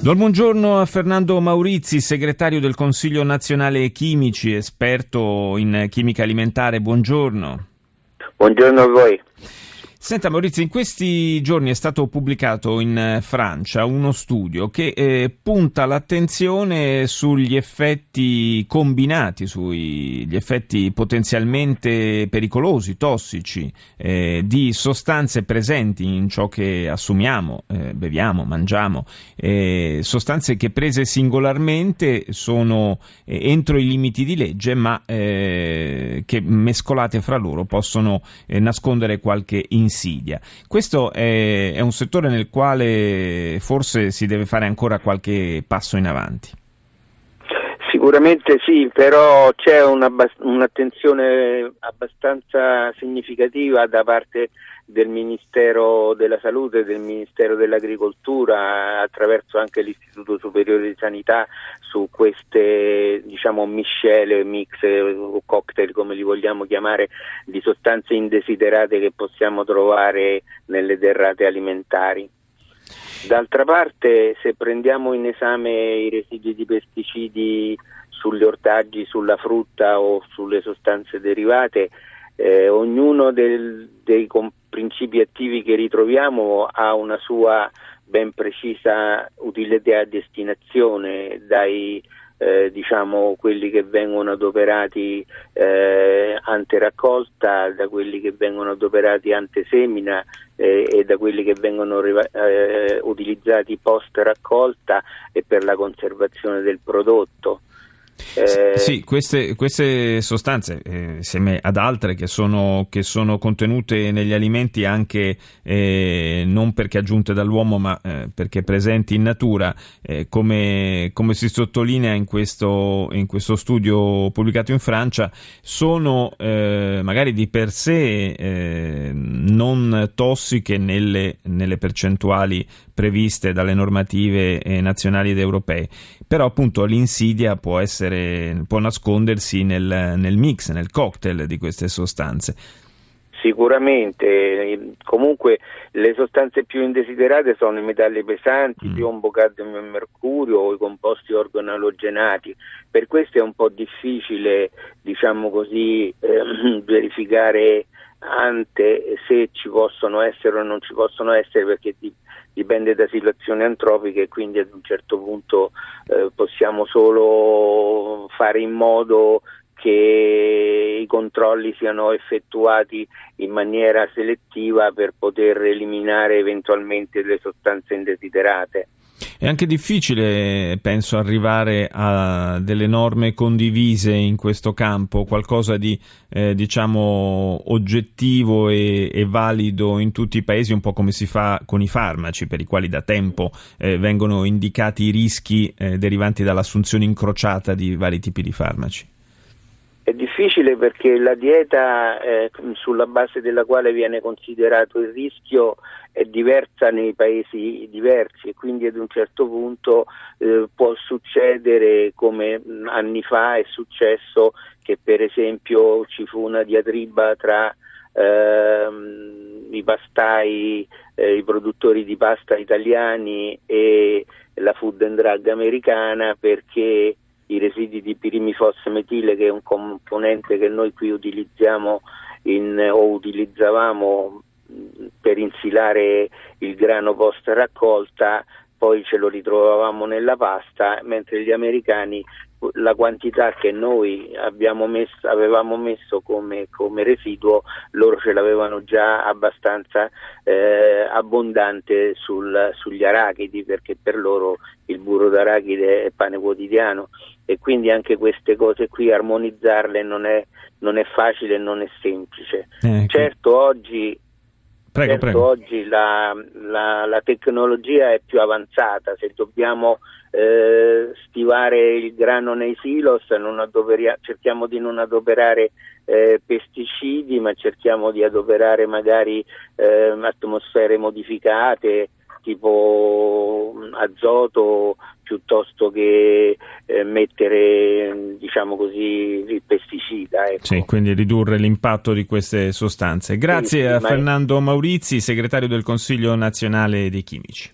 Do il buongiorno a Fernando Maurizi, segretario del Consiglio nazionale chimici, esperto in chimica alimentare. Buongiorno. Buongiorno a voi. Senta Maurizio, in questi giorni è stato pubblicato in eh, Francia uno studio che eh, punta l'attenzione sugli effetti combinati, sugli effetti potenzialmente pericolosi, tossici, eh, di sostanze presenti in ciò che assumiamo, eh, beviamo, mangiamo, eh, sostanze che prese singolarmente sono eh, entro i limiti di legge, ma che mescolate fra loro possono nascondere qualche insieme insidia. Questo è, è un settore nel quale forse si deve fare ancora qualche passo in avanti. Sicuramente sì, però c'è un'attenzione abbastanza significativa da parte del Ministero della Salute del Ministero dell'Agricoltura attraverso anche l'Istituto Superiore di Sanità su queste diciamo miscele, mix o cocktail come li vogliamo chiamare di sostanze indesiderate che possiamo trovare nelle derrate alimentari. D'altra parte se prendiamo in esame i residui di pesticidi sugli ortaggi, sulla frutta o sulle sostanze derivate, eh, ognuno del, dei comp- principi attivi che ritroviamo ha una sua ben precisa utilità a destinazione dai eh, diciamo quelli che vengono adoperati eh, ante raccolta, da quelli che vengono adoperati ante semina eh, e da quelli che vengono eh, utilizzati post raccolta e per la conservazione del prodotto. Eh... Sì, queste, queste sostanze, eh, insieme ad altre che sono, che sono, contenute negli alimenti anche eh, non perché aggiunte dall'uomo ma eh, perché presenti in natura, eh, come, come, si sottolinea in questo, in questo, studio pubblicato in Francia, sono eh, magari di per sé non tossiche nelle, nelle percentuali previste dalle normative nazionali ed europee, però appunto l'insidia può essere essere, può nascondersi nel, nel mix, nel cocktail di queste sostanze. Sicuramente, comunque le sostanze più indesiderate sono i metalli pesanti, mm. piombo, cadmio e mercurio o i composti organalogenati. Per questo è un po' difficile, diciamo così, eh, verificare ante se ci possono essere o non ci possono essere perché di, dipende da situazioni antropiche e quindi ad un certo punto eh, possiamo solo fare in modo che i controlli siano effettuati in maniera selettiva per poter eliminare eventualmente le sostanze indesiderate. È anche difficile, penso, arrivare a delle norme condivise in questo campo, qualcosa di eh, diciamo oggettivo e, e, valido in tutti i paesi, un po' come si fa con i farmaci, per i quali da tempo eh, vengono indicati i rischi eh, derivanti dall'assunzione incrociata di vari tipi di farmaci. Difficile perché la dieta eh, sulla base della quale viene considerato il rischio è diversa nei paesi diversi e quindi ad un certo punto eh, può succedere come anni fa è successo che per esempio ci fu una diatriba tra ehm, i pastai, eh, i produttori di pasta italiani e la Food and Drug americana perché i residui di pirimifosmetile che è un componente che noi qui utilizziamo in, o utilizzavamo per insilare il grano post raccolta poi ce lo ritrovavamo nella pasta mentre gli americani la quantità che noi messo, avevamo messo come, come, residuo loro ce l'avevano già abbastanza eh, abbondante sul, sugli arachidi perché per loro il burro d'arachide è pane quotidiano e quindi anche queste cose qui armonizzarle non è, non è facile e non è semplice. Eh, certo oggi Prego, certo, prego. oggi la, la, la, tecnologia è più avanzata, se dobbiamo eh, stivare il grano nei silos, cerchiamo di non adoperare eh, pesticidi, ma cerchiamo di adoperare magari eh, atmosfere modificate tipo azoto piuttosto che eh, mettere diciamo così il pesticida. Ecco. Sì, quindi ridurre l'impatto di queste sostanze. Grazie sì, a Fernando Maurizi, segretario del Consiglio nazionale dei chimici.